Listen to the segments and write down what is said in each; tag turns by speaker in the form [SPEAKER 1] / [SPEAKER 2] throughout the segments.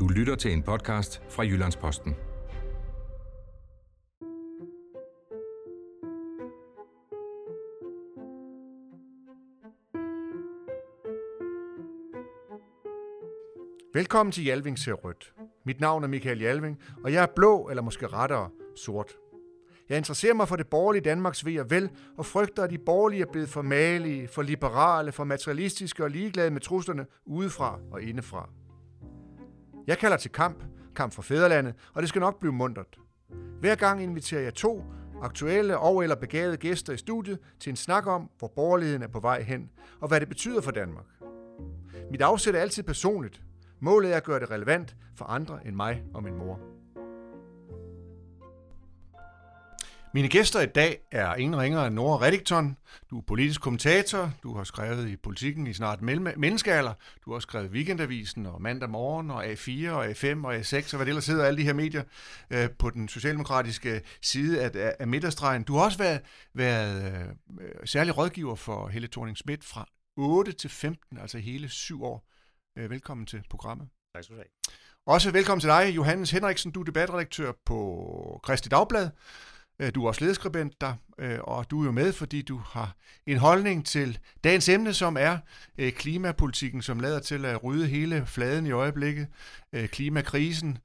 [SPEAKER 1] Du lytter til en podcast fra Jyllandsposten.
[SPEAKER 2] Velkommen til Jalving ser rødt. Mit navn er Michael Jalving, og jeg er blå, eller måske rettere sort. Jeg interesserer mig for det borgerlige Danmarks ved og vel, og frygter, at de borgerlige er blevet for malige, for liberale, for materialistiske og ligeglade med truslerne udefra og indefra. Jeg kalder til kamp, kamp for fædrelandet, og det skal nok blive mundret. Hver gang inviterer jeg to aktuelle og eller begavede gæster i studiet til en snak om, hvor borgerligheden er på vej hen, og hvad det betyder for Danmark. Mit afsæt er altid personligt. Målet er at gøre det relevant for andre end mig og min mor. Mine gæster i dag er ingen ringer end Nora Reddington. Du er politisk kommentator, du har skrevet i Politikken i snart menneskealder, du har skrevet Weekendavisen og Mandag Morgen og A4 og A5 og A6 og hvad det ellers hedder, alle de her medier øh, på den socialdemokratiske side af, af midterstregen. Du har også været, været øh, særlig rådgiver for Helle thorning Schmidt fra 8 til 15, altså hele syv år. Øh, velkommen til programmet.
[SPEAKER 3] Tak skal du have.
[SPEAKER 2] Også velkommen til dig, Johannes Henriksen. Du er debatredaktør på Kristi Dagblad. Øh, du er også lederskribent der, øh, og du er jo med, fordi du har en holdning til dagens emne, som er øh, klimapolitikken, som lader til at rydde hele fladen i øjeblikket. Klimakrisen,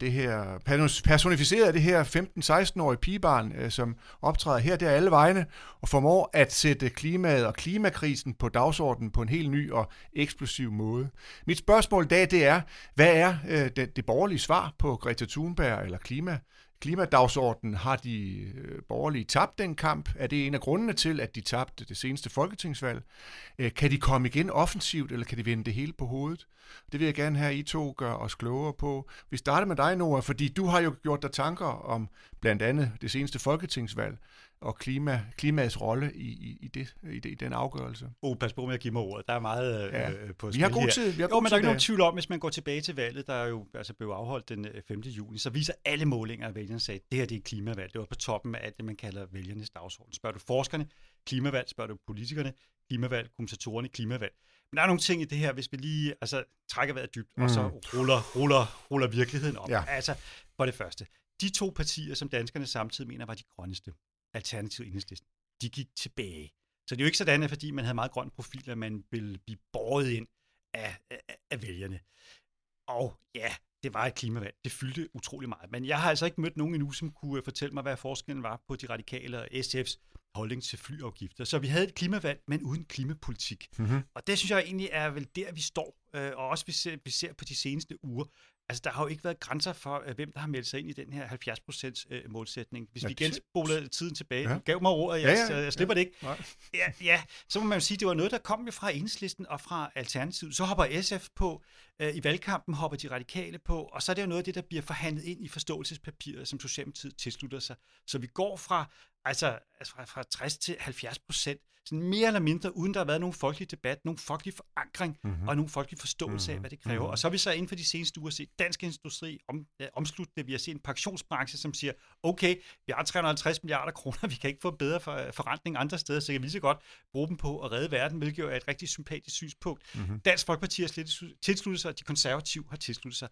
[SPEAKER 2] det her personificeret det her 15-16-årige pigebarn, som optræder her der alle vegne og formår at sætte klimaet og klimakrisen på dagsordenen på en helt ny og eksplosiv måde. Mit spørgsmål i dag, det er, hvad er det, det borgerlige svar på Greta Thunberg eller klima klimadagsordenen. Har de øh, borgerlige tabt den kamp? Er det en af grundene til, at de tabte det seneste folketingsvalg? Øh, kan de komme igen offensivt, eller kan de vende det hele på hovedet? Det vil jeg gerne have, I to gør os klogere på. Vi starter med dig, Noah, fordi du har jo gjort dig tanker om blandt andet det seneste folketingsvalg og klima, klimaets rolle i, i, i, det, i, det, i den afgørelse.
[SPEAKER 3] Oh, pas på med at give mig ordet. Der er meget
[SPEAKER 2] ja.
[SPEAKER 3] øh, på
[SPEAKER 2] spil Vi har god tid. Vi har
[SPEAKER 3] jo, men der er ikke nogen tvivl om, hvis man går tilbage til valget, der er jo altså blev afholdt den 5. Øh, juni, så viser alle målinger, at vælgerne sagde, at det her det er klimavalg. Det var på toppen af alt det, man kalder vælgernes dagsorden. Spørger du forskerne, klimavalg, spørger du politikerne, klimavalg, kommentatorerne, klimavalg. Men der er nogle ting i det her, hvis vi lige altså, trækker vejret dybt, mm. og så mm. ruller, ruller, ruller virkeligheden op. Ja. Altså, for det første, de to partier, som danskerne samtidig mener var de grønneste, Alternativ Enhedslisten, de gik tilbage. Så det er jo ikke sådan, at fordi man havde meget grøn profil, at man ville blive båret ind af, af, af vælgerne. Og ja, det var et klimavalg. Det fyldte utrolig meget. Men jeg har altså ikke mødt nogen endnu, som kunne fortælle mig, hvad forskellen var på de radikale og SF's holdning til flyafgifter. Så vi havde et klimavalg, men uden klimapolitik. Mm-hmm. Og det synes jeg egentlig er vel der, vi står. Øh, og også vi ser, vi ser på de seneste uger. Altså, der har jo ikke været grænser for, øh, hvem der har meldt sig ind i den her 70% øh, målsætning. Hvis ja, vi spoler tiden tilbage, ja. gav mig ordet, jeg, ja, ja, jeg slipper ja. det ikke. Ja, ja, så må man jo sige, det var noget, der kom jo fra Enhedslisten og fra Alternativet. Så hopper SF på, øh, i valgkampen hopper de radikale på, og så er det jo noget af det, der bliver forhandlet ind i forståelsespapiret, som Socialdemokratiet tilslutter sig. Så vi går fra, altså, altså fra, fra 60 til 70 procent sådan mere eller mindre, uden der har været nogen folkelig debat, nogen folkelig forankring mm-hmm. og nogen folkelig forståelse mm-hmm. af, hvad det kræver. Mm-hmm. Og så har vi så inden for de seneste uger set dansk industri om, ja, omslutte det. Vi har set en pensionsbranche, som siger, okay, vi har 350 milliarder kroner, vi kan ikke få bedre for, forretning andre steder, så kan vi så godt bruge dem på at redde verden, hvilket jo er et rigtig sympatisk synspunkt. Mm-hmm. Dansk Folkeparti har slet tilsluttet sig, og de konservative har tilsluttet sig.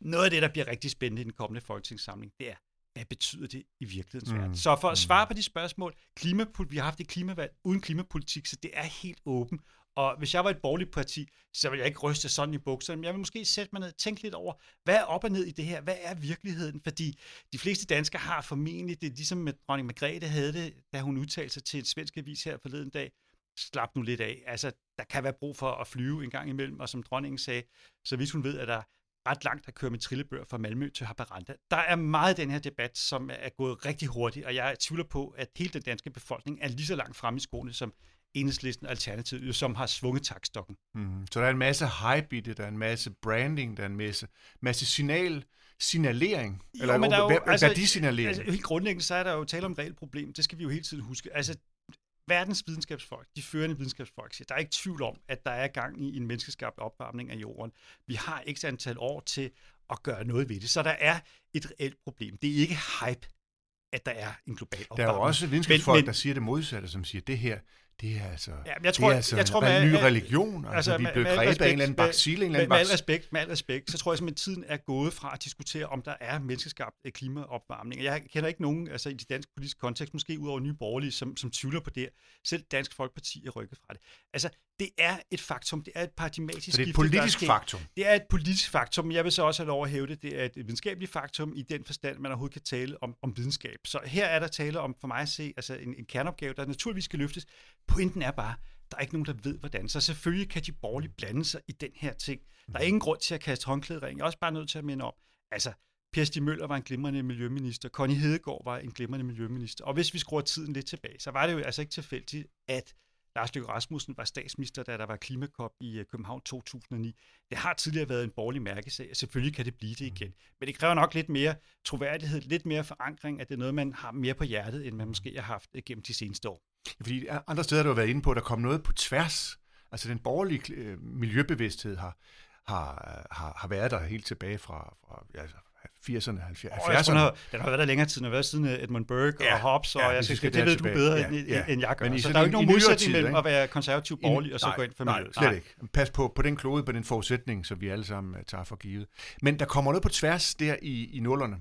[SPEAKER 3] Noget af det, der bliver rigtig spændende i den kommende folketingssamling, det er, hvad betyder det i virkelighedens mm. verden? Så for at mm. svare på de spørgsmål, klimapol- vi har haft et klimavalg uden klimapolitik, så det er helt åben. Og hvis jeg var et borgerligt parti, så ville jeg ikke ryste sådan i bukserne, men jeg vil måske sætte mig ned og tænke lidt over, hvad er op og ned i det her? Hvad er virkeligheden? Fordi de fleste danskere har formentlig, det er ligesom med dronning Margrethe havde det, da hun udtalte sig til et svensk avis her forleden dag, slap nu lidt af. Altså, der kan være brug for at flyve en gang imellem, og som dronningen sagde, så hvis hun ved, at der ret langt at køre med trillebør fra Malmø til Haparanda. Der er meget den her debat, som er gået rigtig hurtigt, og jeg tvivler på, at hele den danske befolkning er lige så langt fremme i skoene som enhedslisten Alternativet, som har svunget takstokken.
[SPEAKER 2] Mm. Så der er en masse hype i det, der er en masse branding, der er en masse, masse signal, signalering, jo, eller men der er jo, altså, værdisignalering. Altså,
[SPEAKER 3] helt grundlæggende, så er der jo tale om et reelt problem. Det skal vi jo hele tiden huske. Altså, verdens videnskabsfolk, de førende videnskabsfolk, siger, der er ikke tvivl om, at der er gang i en menneskeskabt opvarmning af jorden. Vi har ikke antal år til at gøre noget ved det, så der er et reelt problem. Det er ikke hype, at der er en global opvarmning.
[SPEAKER 2] Der er jo også videnskabsfolk, men, men, der siger det modsatte, som siger, at det her, det er altså,
[SPEAKER 3] ja, jeg tror,
[SPEAKER 2] det er altså
[SPEAKER 3] jeg tror,
[SPEAKER 2] en
[SPEAKER 3] med,
[SPEAKER 2] ny religion. Altså, altså vi blev grebet af en eller anden en eller anden
[SPEAKER 3] med, med, al respekt, med al respekt, så tror jeg at tiden er gået fra at diskutere, om der er menneskeskabt øh, klimaopvarmning. Jeg kender ikke nogen altså i de danske politiske kontekst, måske ud over nye borgerlige, som, som tvivler på det. Selv Dansk Folkeparti er rykket fra det. Altså, det er et faktum. Det er et paradigmatisk
[SPEAKER 2] Så det er et politisk
[SPEAKER 3] skifte,
[SPEAKER 2] faktum?
[SPEAKER 3] Det er et politisk faktum. Jeg vil så også have lov at hæve det. Det er et videnskabeligt faktum i den forstand, man overhovedet kan tale om, om videnskab. Så her er der tale om, for mig at se, altså en, en kerneopgave, der naturligvis skal løftes. Pointen er bare, der er ikke nogen, der ved, hvordan. Så selvfølgelig kan de borgerlige blande sig i den her ting. Der er ingen grund til at kaste håndklædering. Jeg er også bare nødt til at minde om, altså, Per Stig Møller var en glimrende miljøminister, Connie Hedegaard var en glimrende miljøminister. Og hvis vi skruer tiden lidt tilbage, så var det jo altså ikke tilfældigt, at Lars Løkke Rasmussen var statsminister, da der var klimakop i øh, København 2009. Det har tidligere været en borgerlig mærkesag, og selvfølgelig kan det blive det igen. Men det kræver nok lidt mere troværdighed, lidt mere forankring, at det er noget, man har mere på hjertet, end man måske har haft gennem de seneste år.
[SPEAKER 2] Fordi andre steder, du har været inde på, at der kom noget på tværs. Altså den borgerlige øh, miljøbevidsthed har, har, har, har været der helt tilbage fra, fra altså, 80'erne, 70'erne.
[SPEAKER 3] Den har, den har været der længere tid, den har været siden øh, Edmund Burke ja, og Hobbes, og ja, jeg synes, det, det ved du bedre, ja, end, ja. end jeg gør. Men så der er jo ikke nogen modsætning mellem at være konservativ borgerlig og så
[SPEAKER 2] nej,
[SPEAKER 3] gå ind for miljøet.
[SPEAKER 2] Nej, slet ikke. Pas på, på den klode, på den forudsætning, som vi alle sammen øh, tager for givet. Men der kommer noget på tværs der i, i nullerne,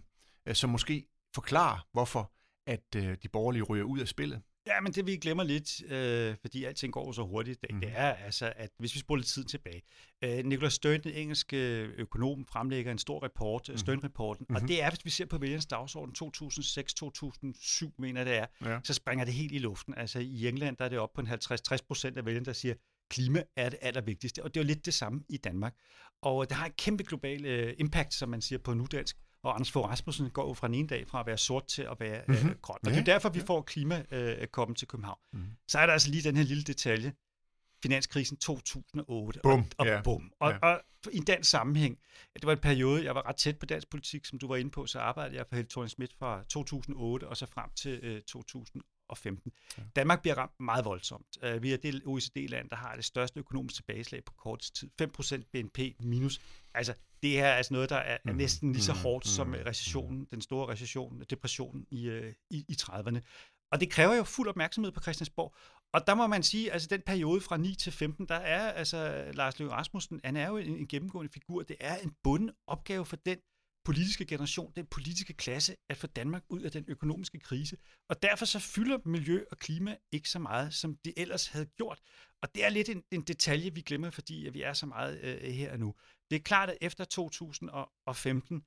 [SPEAKER 2] øh, som måske forklarer, hvorfor at de borgerlige ryger ud af spillet.
[SPEAKER 3] Ja, men det vi glemmer lidt, øh, fordi alting går så hurtigt i dag, mm. det er altså, at hvis vi spoler lidt tiden tilbage, øh, Nicholas Stern, den engelske økonom, fremlægger en stor rapport, mm. Stern-rapporten, mm-hmm. og mhm. det er, hvis vi ser på vælgernes dagsorden 2006-2007, mener det er, ja. så springer det helt i luften. Altså i England, der er det op på en 50-60 procent af vælgerne, der siger, klima er det allervigtigste, og det er jo lidt det samme i Danmark. Og det har en kæmpe global øh, impact, som man siger på nudansk, og Anders Fogh Rasmussen går jo fra den ene dag fra at være sort til at være mm-hmm. øh, grøn. Og det er derfor, vi får klimakoppen øh, til København. Mm-hmm. Så er der altså lige den her lille detalje. Finanskrisen 2008.
[SPEAKER 2] Bum.
[SPEAKER 3] Og, og
[SPEAKER 2] yeah.
[SPEAKER 3] bum. Og, yeah. og, og i den sammenhæng, det var en periode, jeg var ret tæt på dansk politik, som du var inde på, så arbejdede jeg for Helle thorning Schmidt fra 2008 og så frem til øh, 2015. Ja. Danmark bliver ramt meget voldsomt. Uh, vi er det OECD-land, der har det største økonomiske tilbageslag på kort tid. 5% BNP minus. Altså, det her er altså noget, der er, er mhm. næsten lige så mhm. hårdt som mhm. recessionen, den store recession, depressionen i, uh, i, i 30'erne. Og det kræver jo fuld opmærksomhed på Christiansborg. Og der må man sige, altså den periode fra 9 til 15, der er altså Lars Løkke Rasmussen, han er jo en, en gennemgående figur. Det er en bunden opgave for den politiske generation, den politiske klasse, at få Danmark ud af den økonomiske krise. Og derfor så fylder miljø og klima ikke så meget, som det ellers havde gjort. Og det er lidt en, en detalje, vi glemmer, fordi at vi er så meget øh, her og nu. Det er klart, at efter 2015,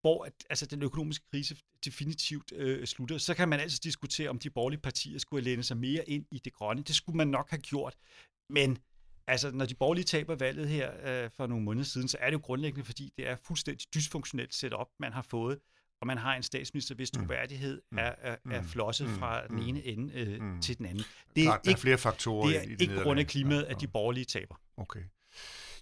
[SPEAKER 3] hvor at, altså, den økonomiske krise definitivt øh, slutter, så kan man altså diskutere, om de borgerlige partier skulle læne sig mere ind i det grønne. Det skulle man nok have gjort. Men Altså, når de borgerlige taber valget her øh, for nogle måneder siden, så er det jo grundlæggende, fordi det er fuldstændig dysfunktionelt setup, man har fået, og man har en statsminister, hvis mm. troværdighed mm. er, er, er mm. flosset mm. fra den ene ende øh, mm. til den anden.
[SPEAKER 2] Det er, Klart, ikke, er flere faktorer
[SPEAKER 3] det er i, i ikke grund af klimaet, at de borgerlige taber.
[SPEAKER 2] Okay.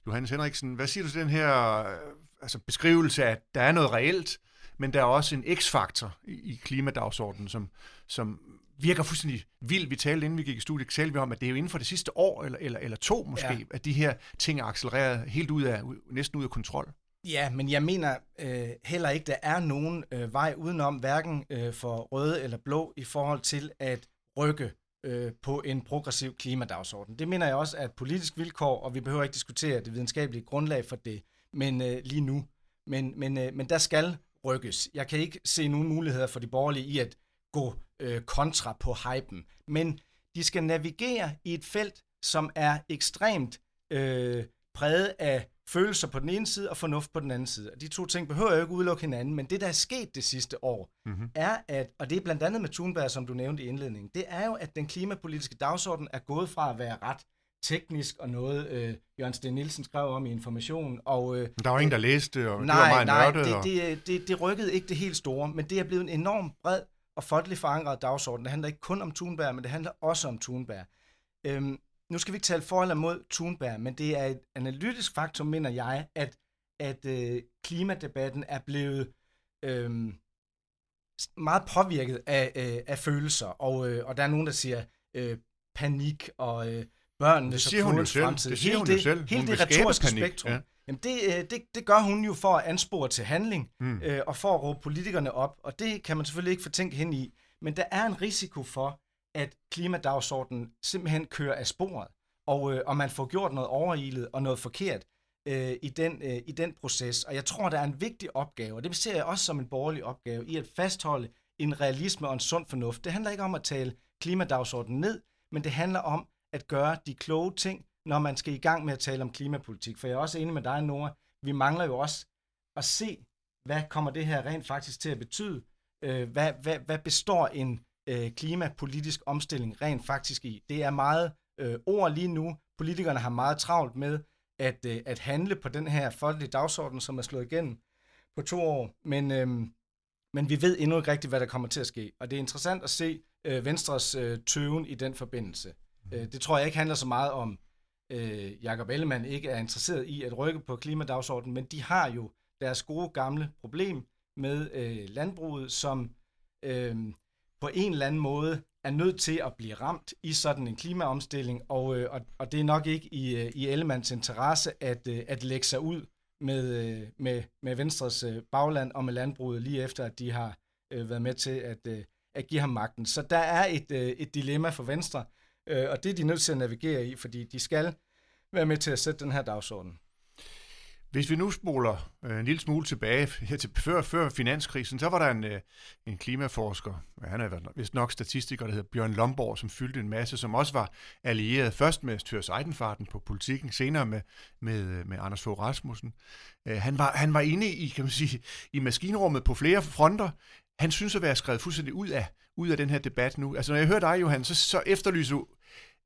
[SPEAKER 2] Johannes Henriksen, hvad siger du til den her øh, altså beskrivelse af, at der er noget reelt, men der er også en x-faktor i, i klimadagsordenen, som, som virker fuldstændig vild. Vi talte, inden vi gik i studiet, talte vi om, at det er jo inden for det sidste år, eller, eller, eller to måske, ja. at de her ting er accelereret helt ud af, næsten ud af kontrol.
[SPEAKER 4] Ja, men jeg mener øh, heller ikke, der er nogen øh, vej udenom, hverken øh, for røde eller blå, i forhold til at rykke øh, på en progressiv klimadagsorden. Det mener jeg også er et politisk vilkår, og vi behøver ikke diskutere det videnskabelige grundlag for det, men øh, lige nu. Men, men, øh, men der skal rykkes. Jeg kan ikke se nogen muligheder for de borgerlige i at gå øh, kontra på hypen. Men de skal navigere i et felt, som er ekstremt øh, præget af følelser på den ene side og fornuft på den anden side. De to ting behøver jo ikke udelukke hinanden, men det, der er sket det sidste år, mm-hmm. er at, og det er blandt andet med Thunberg, som du nævnte i indledningen, det er jo, at den klimapolitiske dagsorden er gået fra at være ret teknisk og noget, øh, Jørgen Sten Nielsen skrev om i Information. Og, øh,
[SPEAKER 2] der var ingen, der læste, og
[SPEAKER 4] nej,
[SPEAKER 2] det var meget
[SPEAKER 4] nej,
[SPEAKER 2] nørdet.
[SPEAKER 4] det, og... det, det, det rykkede ikke det helt store, men det er blevet en enormt bred og folkeligt forankret dagsorden. Det handler ikke kun om Thunberg, men det handler også om Thunberg. Øhm, nu skal vi ikke tale for eller mod Thunberg, men det er et analytisk faktum, mener jeg, at, at øh, klimadebatten er blevet øh, meget påvirket af, øh, af følelser, og, øh, og der er nogen, der siger øh, panik og øh, børnene
[SPEAKER 2] det siger hun jo selv.
[SPEAKER 4] fremtid.
[SPEAKER 2] Det siger hele hun jo selv.
[SPEAKER 4] Hele det retoriske panik. spektrum. Ja. Jamen det, øh, det, det gør hun jo for at anspore til handling, mm. øh, og for at råbe politikerne op, og det kan man selvfølgelig ikke fortænke hende i. Men der er en risiko for, at klimadagsordenen simpelthen kører af sporet, og, øh, og man får gjort noget overilet og noget forkert øh, i, den, øh, i den proces. Og jeg tror, der er en vigtig opgave, og det ser jeg også som en borgerlig opgave, i at fastholde en realisme og en sund fornuft. Det handler ikke om at tale klimadagsordenen ned, men det handler om at gøre de kloge ting, når man skal i gang med at tale om klimapolitik. For jeg er også enig med dig, Nora. Vi mangler jo også at se, hvad kommer det her rent faktisk til at betyde? Øh, hvad, hvad, hvad består en øh, klimapolitisk omstilling rent faktisk i? Det er meget øh, ord lige nu. Politikerne har meget travlt med at, at handle på den her folkelige dagsorden, som er slået igennem på to år. Men, men vi ved endnu ikke rigtigt, hvad der kommer til at ske. Og det er interessant at se øh, Venstres øh, tøven i den forbindelse. Øh, det tror jeg ikke handler så meget om, øh, Jakob Ellemann ikke er interesseret i at rykke på klimadagsordenen, men de har jo deres gode gamle problem med øh, landbruget, som øh, på en eller anden måde er nødt til at blive ramt i sådan en klimaomstilling, og, øh, og, og det er nok ikke i, øh, i Ellemanns interesse at, øh, at lægge sig ud med, øh, med, med Venstres øh, bagland og med landbruget lige efter, at de har øh, været med til at, øh, at give ham magten. Så der er et, øh, et dilemma for Venstre, øh, og det er de nødt til at navigere i, fordi de skal være med til at sætte den her dagsorden.
[SPEAKER 2] Hvis vi nu spoler øh, en lille smule tilbage her til før, før finanskrisen, så var der en, øh, en klimaforsker, han er vist nok statistiker, der hedder Bjørn Lomborg, som fyldte en masse, som også var allieret først med Thyrs Eidenfarten på politikken, senere med, med, øh, med Anders Fogh Rasmussen. Øh, han, var, han var inde i, kan man sige, i maskinrummet på flere fronter. Han synes at være skrevet fuldstændig ud af, ud af den her debat nu. Altså når jeg hører dig, Johan, så, så efterlyser du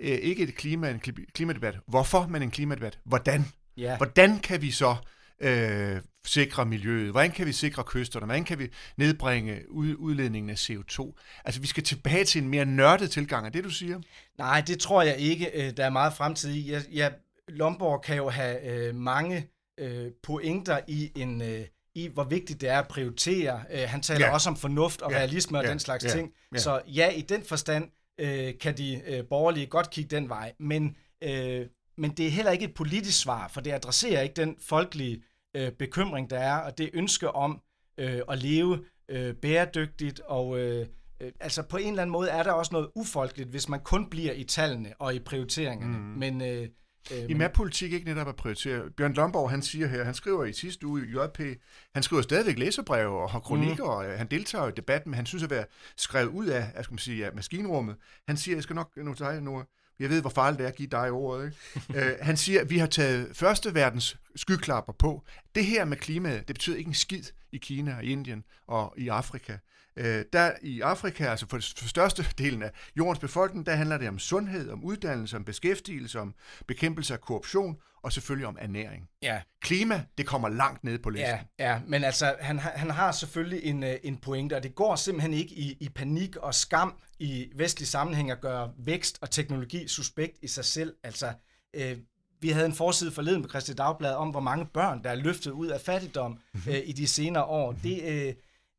[SPEAKER 2] øh, ikke et klima, en klimadebat. Hvorfor, men en klimadebat? Hvordan? Ja. Hvordan kan vi så øh, sikre miljøet? Hvordan kan vi sikre kysterne? Hvordan kan vi nedbringe ud, udledningen af CO2? Altså, vi skal tilbage til en mere nørdet tilgang. Er det, du siger?
[SPEAKER 4] Nej, det tror jeg ikke, øh, der er meget fremtid i. Jeg, jeg, Lomborg kan jo have øh, mange øh, pointer i en... Øh, i, hvor vigtigt det er at prioritere. Øh, han taler ja. også om fornuft og ja. realisme og ja. den slags ja. ting. Ja. Så ja, i den forstand øh, kan de øh, borgerlige godt kigge den vej. Men øh, men det er heller ikke et politisk svar, for det adresserer ikke den folkelige øh, bekymring, der er, og det ønske om øh, at leve øh, bæredygtigt, og øh, øh, altså på en eller anden måde er der også noget ufolkeligt, hvis man kun bliver i tallene og i prioriteringerne. Mm. Men øh,
[SPEAKER 2] Øh, I politik ikke netop at prioritere. Bjørn Lomborg, han siger her, han skriver i sidste uge i JP, han skriver stadigvæk læserbreve og har kronikker, mm. og han deltager i debatten, men han synes at være skrevet ud af, jeg skal man sige, af maskinrummet. Han siger, jeg skal nok nu tage nu, jeg ved, hvor farligt det er at give dig ordet. Ikke? uh, han siger, at vi har taget første verdens skyklapper på. Det her med klimaet, det betyder ikke en skid i Kina og Indien og i Afrika. Øh, der i Afrika, altså for, for største delen af jordens befolkning, der handler det om sundhed, om uddannelse, om beskæftigelse, om bekæmpelse af korruption og selvfølgelig om ernæring. Ja. Klima, det kommer langt ned på listen.
[SPEAKER 4] Ja, ja. men altså, han, han har selvfølgelig en, øh, en pointe, og det går simpelthen ikke i, i panik og skam i vestlig sammenhæng at gøre vækst og teknologi suspekt i sig selv. Altså, øh, vi havde en forside forleden på Christi Dagblad om, hvor mange børn, der er løftet ud af fattigdom mhm. øh, i de senere år. Det, øh,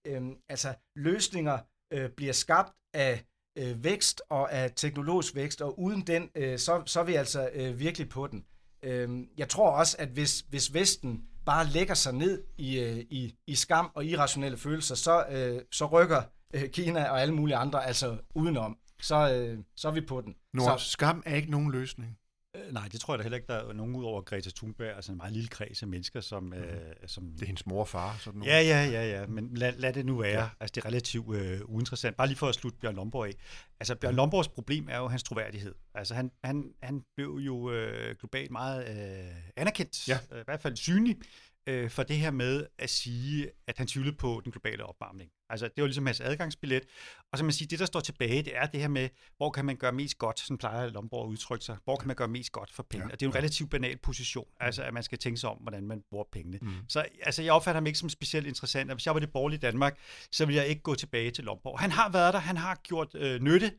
[SPEAKER 4] øh, altså, løsninger øh, bliver skabt af øh, vækst og af teknologisk vækst, og uden den, øh, så, så er vi altså øh, virkelig på den. Øh, jeg tror også, at hvis, hvis Vesten bare lægger sig ned i, øh, i, i skam og irrationelle følelser, så, øh, så rykker øh, Kina og alle mulige andre altså udenom. Så, øh, så er vi på den.
[SPEAKER 2] Nord, så, skam er ikke nogen løsning.
[SPEAKER 3] Øh, nej, det tror jeg da heller ikke, der er nogen ud over Greta Thunberg, altså en meget lille kreds af mennesker, som... Mm. Øh, som
[SPEAKER 2] det er hendes mor og far, sådan
[SPEAKER 3] noget. Ja, ja, ja, ja, men lad, lad det nu være. Ja. Altså, det er relativt øh, uinteressant. Bare lige for at slutte Bjørn Lomborg af. Altså, Bjørn Lomborgs problem er jo hans troværdighed. Altså, han, han, han blev jo øh, globalt meget øh, anerkendt, ja. øh, i hvert fald synlig, øh, for det her med at sige, at han tvivlede på den globale opvarmning. Altså, det var ligesom hans adgangsbillet. Og så man sige, det der står tilbage, det er det her med, hvor kan man gøre mest godt, sådan plejer Lomborg at udtrykke sig, hvor kan man gøre mest godt for penge. Ja, og det er en relativt banal position, altså at man skal tænke sig om, hvordan man bruger pengene. Mm. Så altså, jeg opfatter ham ikke som specielt interessant, og hvis jeg var det borgerlige Danmark, så ville jeg ikke gå tilbage til Lomborg. Han har været der, han har gjort øh, nytte,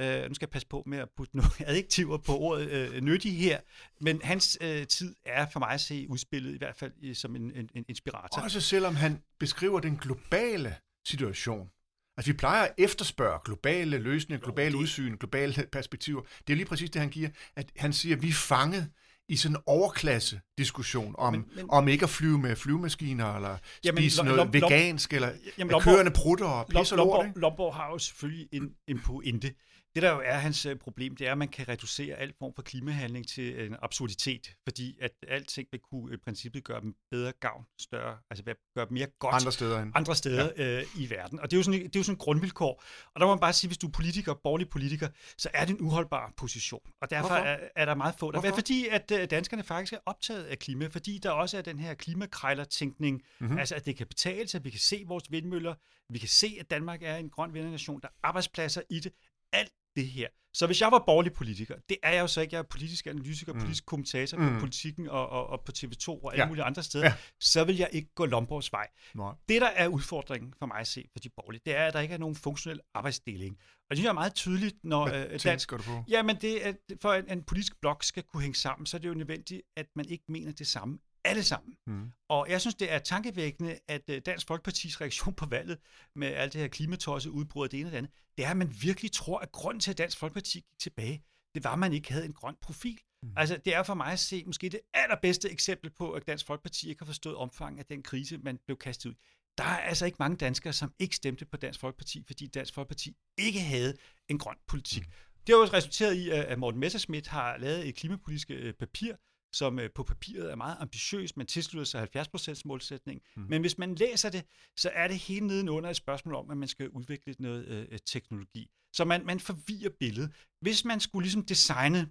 [SPEAKER 3] Øh, nu skal jeg passe på med at putte nogle adjektiver på ordet øh, nyttig her, men hans øh, tid er for mig at se udspillet i hvert fald i, som en, en, en inspirator.
[SPEAKER 2] Også selvom han beskriver den globale situation. Altså vi plejer at efterspørge globale løsninger, globale okay. udsyn, globale perspektiver. Det er lige præcis det, han giver. At han siger, at vi er fanget i sådan en overklasse diskussion om, men, men, om ikke at flyve med flyvemaskiner, eller jamen, spise noget lom, vegansk, eller jamen, kørende prutter og pisse lort.
[SPEAKER 3] Lomborg har jo selvfølgelig en, en pointe. Det der jo er hans øh, problem, det er, at man kan reducere al form for klimahandling til en absurditet, fordi at alting vil kunne i princippet gøre dem bedre gavn, større, altså gøre dem mere godt
[SPEAKER 2] andre steder, end.
[SPEAKER 3] andre steder ja. øh, i verden. Og det er, jo sådan, det er jo sådan en grundvilkår. Og der må man bare sige, hvis du er politiker, borgerlig politiker, så er det en uholdbar position. Og derfor er, er der meget få. Der. Hvorfor? Fordi at øh, danskerne faktisk er optaget af klima, fordi der også er den her klimakrejler-tænkning, mm-hmm. altså at det kan betale sig, at vi kan se vores vindmøller, vi kan se, at Danmark er en grøn vindernation, der er arbejdspladser i det, alt det her. Så hvis jeg var borgerlig politiker, det er jeg jo så ikke, jeg er politisk analytiker, mm. politisk kommentator mm. på politikken og, og, og på TV2 og alle ja. mulige andre steder, ja. så vil jeg ikke gå Lomborgs vej. Nej. Det, der er udfordringen for mig at se for de borgerlige, det er, at der ikke er nogen funktionel arbejdsdeling. Og det synes jeg er meget tydeligt, når
[SPEAKER 2] Hvad øh, dansk... du på?
[SPEAKER 3] Jamen, det, at for en, en politisk blok skal kunne hænge sammen, så er det jo nødvendigt, at man ikke mener det samme alle sammen. Mm. Og jeg synes, det er tankevækkende, at øh, Dansk Folkepartis reaktion på valget med alt det her klimatosset udbrud af det ene og det andet, det er, at man virkelig tror, at grunden til, at Dansk Folkeparti gik tilbage, det var, at man ikke havde en grøn profil. Mm. Altså, det er for mig at se måske det allerbedste eksempel på, at Dansk Folkeparti ikke har forstået omfanget af den krise, man blev kastet ud. Der er altså ikke mange danskere, som ikke stemte på Dansk Folkeparti, fordi Dansk Folkeparti ikke havde en grøn politik. Mm. Det har også resulteret i, at Morten Messerschmidt har lavet et klimapolitisk øh, papir, som øh, på papiret er meget ambitiøs, men tilslutter sig 70% målsætning. Mm. Men hvis man læser det, så er det hele nedenunder et spørgsmål om, at man skal udvikle noget øh, øh teknologi. Så man, man forvirrer billedet. Hvis man skulle ligesom designe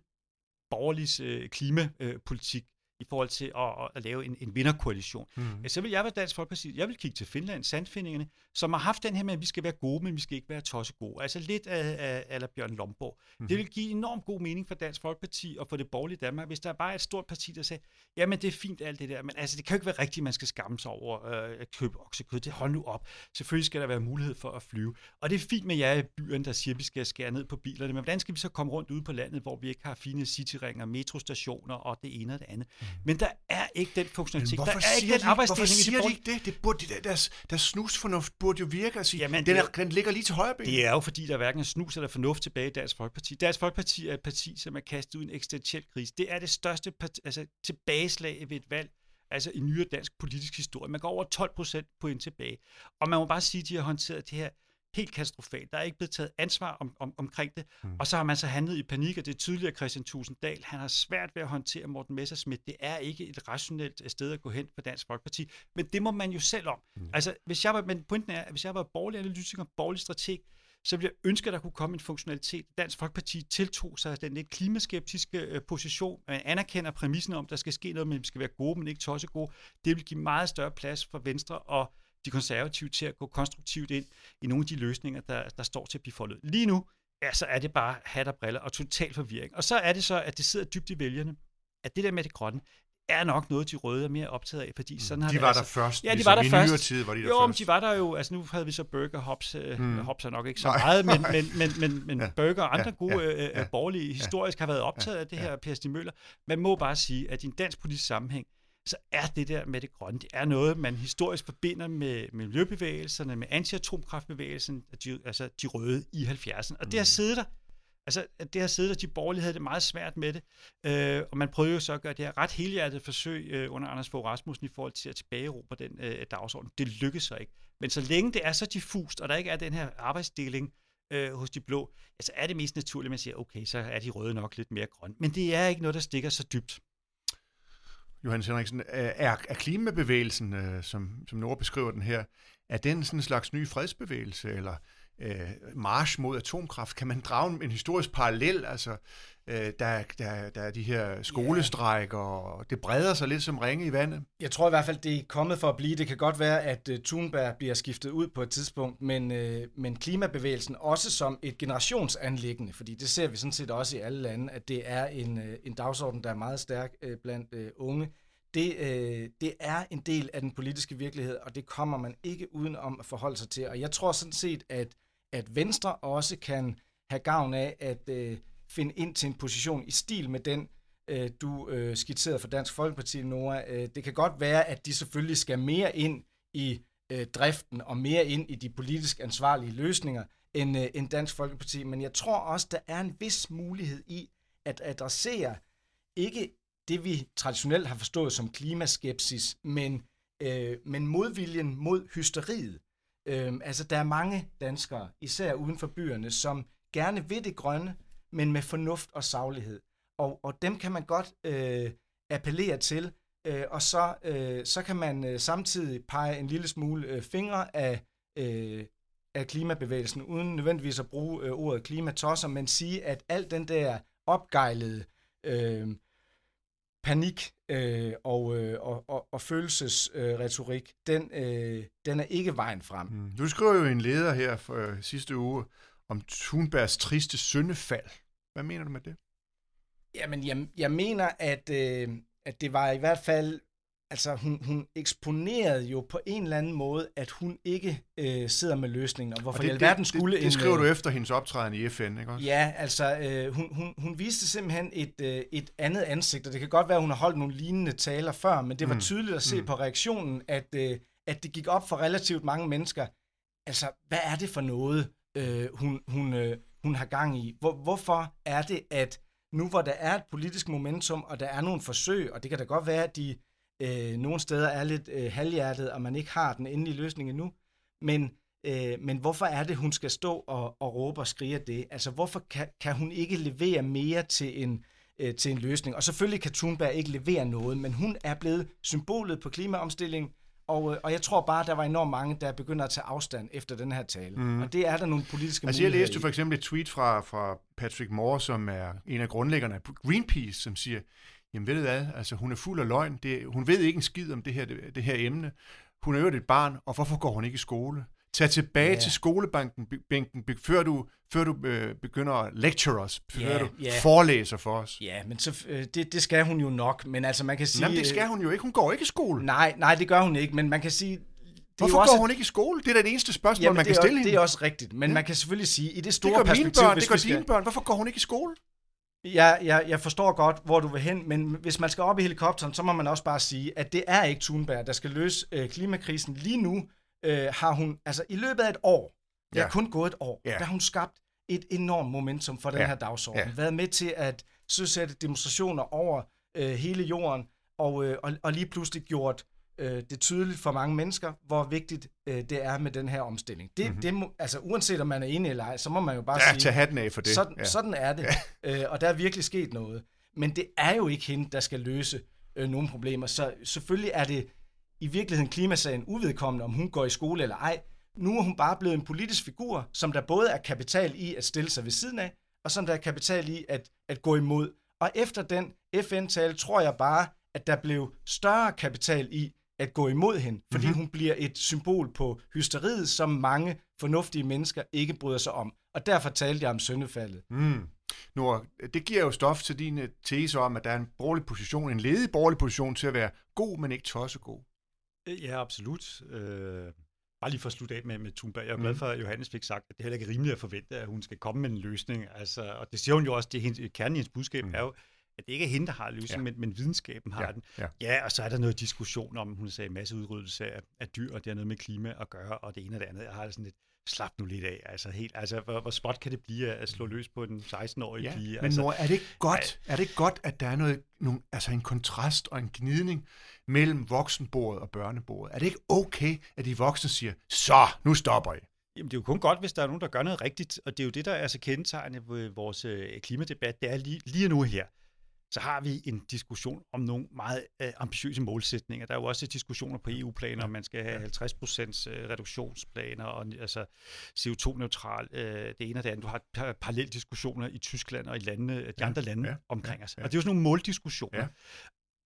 [SPEAKER 3] borgerlig øh, klimapolitik, i forhold til at, at lave en, en vinderkoalition. Mm. Så vil jeg være Dansk Folkeparti. Jeg vil kigge til Finland, sandfindingerne, som har haft den her med, at vi skal være gode, men vi skal ikke være tosse gode. Altså lidt af, af, af Bjørn Lomborg. Mm. Det vil give enormt god mening for Dansk Folkeparti og for det borgerlige Danmark, hvis der bare er et stort parti, der siger, jamen det er fint alt det der, men altså det kan jo ikke være rigtigt, man skal skamme sig over øh, at købe oksekød. Det hold nu op. Selvfølgelig skal der være mulighed for at flyve. Og det er fint med jer i byen, der siger, at vi skal skære ned på bilerne, men hvordan skal vi så komme rundt ude på landet, hvor vi ikke har fine cityringer, metrostationer og det ene og det andet? Mm. Men der er ikke den funktionalitet. Der er ikke den arbejdsdeling.
[SPEAKER 2] Hvorfor siger de ikke det? det burde, deres, deres snusfornuft burde jo virke. Altså, Jamen, den, er, den ligger lige til højre ben.
[SPEAKER 3] Det er jo fordi, der er hverken snus eller fornuft tilbage i Dansk Folkeparti. Dansk Folkeparti er et parti, som er kastet ud i en eksistentiel krise. Det er det største parti, altså, tilbageslag ved et valg altså i nyere dansk politisk historie. Man går over 12 procent point tilbage. Og man må bare sige, at de har håndteret det her helt katastrofalt. Der er ikke blevet taget ansvar om, om, omkring det. Mm. Og så har man så handlet i panik, og det er tydeligt, at Christian Tusinddal, han har svært ved at håndtere Morten Messersmith. Det er ikke et rationelt sted at gå hen for Dansk Folkeparti. Men det må man jo selv om. Mm. Altså, hvis jeg var, men pointen er, at hvis jeg var borgerlig analytiker, borgerlig strateg, så ville jeg ønske, at der kunne komme en funktionalitet. Dansk Folkeparti tiltog sig den lidt klimaskeptiske øh, position. Man anerkender præmissen om, at der skal ske noget, men vi skal være gode, men ikke tosse gode. Det vil give meget større plads for Venstre og de konservative til at gå konstruktivt ind i nogle af de løsninger, der, der står til at blive foldet. Lige nu, ja, så er det bare hat og briller og total forvirring. Og så er det så, at det sidder dybt i vælgerne, at det der med det grønne, er nok noget, de røde er mere optaget af, fordi sådan har
[SPEAKER 2] De
[SPEAKER 3] det
[SPEAKER 2] var
[SPEAKER 3] altså,
[SPEAKER 2] der først.
[SPEAKER 3] Ja, de var der
[SPEAKER 2] I
[SPEAKER 3] først.
[SPEAKER 2] tid var de der
[SPEAKER 3] jo,
[SPEAKER 2] først.
[SPEAKER 3] de var der jo, altså nu havde vi så Burger Hops, øh, mm. Hops er nok ikke så Nej. meget, men, men, men, men, men ja. Burger og andre ja. gode ja. Øh, ja. borgerlige historisk har været optaget ja. af det her, Per Stig Møller. Man må bare sige, at i en dansk politisk sammenhæng, så er det der med det grønne, det er noget, man historisk forbinder med, med miljøbevægelserne, med anti-atomkraftbevægelsen, de, altså de røde i 70'erne. Og mm. det har siddet der. Altså, det har siddet der, de borgerlige havde det meget svært med det, øh, og man prøvede jo så at gøre det her ret helhjertet forsøg øh, under Anders Fogh Rasmussen i forhold til at tilbageråbe den øh, dagsorden. Det lykkedes så ikke. Men så længe det er så diffust, og der ikke er den her arbejdsdeling øh, hos de blå, ja, så er det mest naturligt, at man siger, okay, så er de røde nok lidt mere grønne. Men det er ikke noget, der stikker så dybt.
[SPEAKER 2] Johannes Henriksen, øh, er, er klimabevægelsen, øh, som, som Nora beskriver den her, er den sådan en slags ny fredsbevægelse, eller øh, march mod atomkraft? Kan man drage en historisk parallel? Altså, øh, der, der, der er de her skolestrækker, og det breder sig lidt som ringe i vandet.
[SPEAKER 4] Jeg tror i hvert fald, det er kommet for at blive. Det kan godt være, at uh, Thunberg bliver skiftet ud på et tidspunkt, men, uh, men klimabevægelsen også som et generationsanlæggende, fordi det ser vi sådan set også i alle lande, at det er en, uh, en dagsorden, der er meget stærk uh, blandt uh, unge. Det, uh, det er en del af den politiske virkelighed, og det kommer man ikke uden om at forholde sig til. Og jeg tror sådan set, at, at Venstre også kan have gavn af at øh, finde ind til en position i stil med den, øh, du øh, skitserede for Dansk Folkeparti, Nora. Øh, det kan godt være, at de selvfølgelig skal mere ind i øh, driften og mere ind i de politisk ansvarlige løsninger end, øh, end Dansk Folkeparti, men jeg tror også, der er en vis mulighed i at adressere ikke det, vi traditionelt har forstået som klimaskepsis, men, øh, men modviljen mod hysteriet. Øh, altså, der er mange danskere, især uden for byerne, som gerne vil det grønne, men med fornuft og saglighed. Og, og dem kan man godt øh, appellere til, øh, og så, øh, så kan man øh, samtidig pege en lille smule øh, fingre af, øh, af klimabevægelsen, uden nødvendigvis at bruge øh, ordet klimatosser, men sige, at al den der opgejlede øh, panik øh, og, øh, og, og, og følelsesretorik, øh, den, øh, den er ikke vejen frem. Mm.
[SPEAKER 2] Du skriver jo en leder her for øh, sidste uge om Thunbergs triste syndefald. Hvad mener du med det?
[SPEAKER 4] Jamen, jeg, jeg mener, at, øh, at det var i hvert fald altså hun, hun eksponerede jo på en eller anden måde, at hun ikke øh, sidder med løsningen, og hvorfor og det, i alverden skulle...
[SPEAKER 2] Det, det, det skriver en, du efter hendes optræden i FN, ikke også?
[SPEAKER 4] Ja, altså øh, hun, hun, hun viste simpelthen et, øh, et andet ansigt, og det kan godt være, at hun har holdt nogle lignende taler før, men det var mm. tydeligt at se mm. på reaktionen, at, øh, at det gik op for relativt mange mennesker. Altså, hvad er det for noget, øh, hun, hun, øh, hun har gang i? Hvor, hvorfor er det, at nu hvor der er et politisk momentum, og der er nogle forsøg, og det kan da godt være, at de øh, nogle steder er lidt øh, halvhjertet, og man ikke har den endelige løsning endnu. Men, øh, men hvorfor er det, hun skal stå og, og råbe og skrige det? Altså, hvorfor kan, kan hun ikke levere mere til en, øh, til en løsning? Og selvfølgelig kan Thunberg ikke levere noget, men hun er blevet symbolet på klimaomstilling, og, øh, og jeg tror bare, der var enormt mange, der begynder at tage afstand efter den her tale. Mm. Og det er der nogle politiske
[SPEAKER 2] altså, Jeg læste for eksempel et tweet fra, fra Patrick Moore, som er en af grundlæggerne af Greenpeace, som siger, jamen ved du hvad, altså hun er fuld af løgn, det, hun ved ikke en skid om det her, det, det her emne, hun er jo et barn, og hvorfor går hun ikke i skole? Tag tilbage ja. til skolebanken, bænken, før du, før du øh, begynder at lecture os, før ja, du ja. forelæser for os.
[SPEAKER 4] Ja, men så, øh, det, det skal hun jo nok, men altså man kan sige...
[SPEAKER 2] Jamen det skal hun jo ikke, hun går ikke i skole.
[SPEAKER 4] Nej, nej, det gør hun ikke, men man kan sige...
[SPEAKER 2] Hvorfor går også, hun ikke i skole? Det er da det eneste spørgsmål, jamen, man kan stille
[SPEAKER 4] også,
[SPEAKER 2] hende.
[SPEAKER 4] Det er også rigtigt, men ja. man kan selvfølgelig sige, i det store det gør perspektiv...
[SPEAKER 2] Mine børn, det gør dine børn, hvorfor går hun ikke i skole?
[SPEAKER 4] Jeg, jeg, jeg forstår godt, hvor du vil hen, men hvis man skal op i helikopteren, så må man også bare sige, at det er ikke Thunberg, der skal løse øh, klimakrisen. Lige nu øh, har hun, altså i løbet af et år, det ja. er kun gået et år, ja. der har hun skabt et enormt momentum for den ja. her dagsorden. Ja. Været med til at søsætte demonstrationer over øh, hele jorden, og, øh, og, og lige pludselig gjort øh, det er tydeligt for mange mennesker, hvor vigtigt øh, det er med den her omstilling. Det, mm-hmm. det må, altså uanset om man er enig eller ej, så må man jo bare
[SPEAKER 2] ja,
[SPEAKER 4] sige...
[SPEAKER 2] tage hatten af for det.
[SPEAKER 4] Sådan, ja. sådan er det, ja. øh, og der er virkelig sket noget. Men det er jo ikke hende, der skal løse øh, nogle problemer, så selvfølgelig er det i virkeligheden klimasagen uvedkommende, om hun går i skole eller ej. Nu er hun bare blevet en politisk figur, som der både er kapital i at stille sig ved siden af, og som der er kapital i at, at gå imod. Og efter den FN-tale tror jeg bare, at der blev større kapital i at gå imod hende, fordi mm-hmm. hun bliver et symbol på hysteriet, som mange fornuftige mennesker ikke bryder sig om. Og derfor talte jeg om syndefaldet.
[SPEAKER 2] Mm. Nu, det giver jo stof til din øh, tese om, at der er en borgerlig position, en ledig borgerlig position til at være god, men ikke tossegod.
[SPEAKER 3] Øh, ja, absolut. Øh, bare lige for at slutte af med, med Thunberg. Jeg er glad mm. for, at Johannes fik sagt, at det er heller ikke rimeligt at forvente, at hun skal komme med en løsning. Altså, og det siger hun jo også, det er hendes, kernen i hendes budskab mm. er jo, at det ikke er hende, der har løsningen, ja. men, men videnskaben har
[SPEAKER 2] ja.
[SPEAKER 3] den.
[SPEAKER 2] Ja.
[SPEAKER 3] ja, og så er der noget diskussion om, hun sagde, masse udryddelse af, af dyr, og det har noget med klima at gøre, og det ene og det andet. Jeg har sådan lidt, slap nu lidt af. Altså, helt, altså hvor, hvor spot kan det blive at slå løs på en 16-årig
[SPEAKER 2] ja,
[SPEAKER 3] pige?
[SPEAKER 2] Men
[SPEAKER 3] altså,
[SPEAKER 2] Nora, er det ikke godt, er det ikke godt at der er noget, nogle, altså en kontrast og en gnidning mellem voksenbordet og børnebordet? Er det ikke okay, at de voksne siger, så, nu stopper I?
[SPEAKER 3] Jamen, det er jo kun godt, hvis der er nogen, der gør noget rigtigt, og det er jo det, der er så kendetegnende ved vores øh, klimadebat. Det er lige, lige nu her så har vi en diskussion om nogle meget øh, ambitiøse målsætninger. Der er jo også diskussioner på EU-planer, om man skal have 50 procents øh, reduktionsplaner og altså CO2-neutral, øh, det ene og det andet. Du har parallelle diskussioner i Tyskland og i landene, de ja, andre lande ja, omkring os. Ja. Og det er jo sådan nogle måldiskussioner. Ja.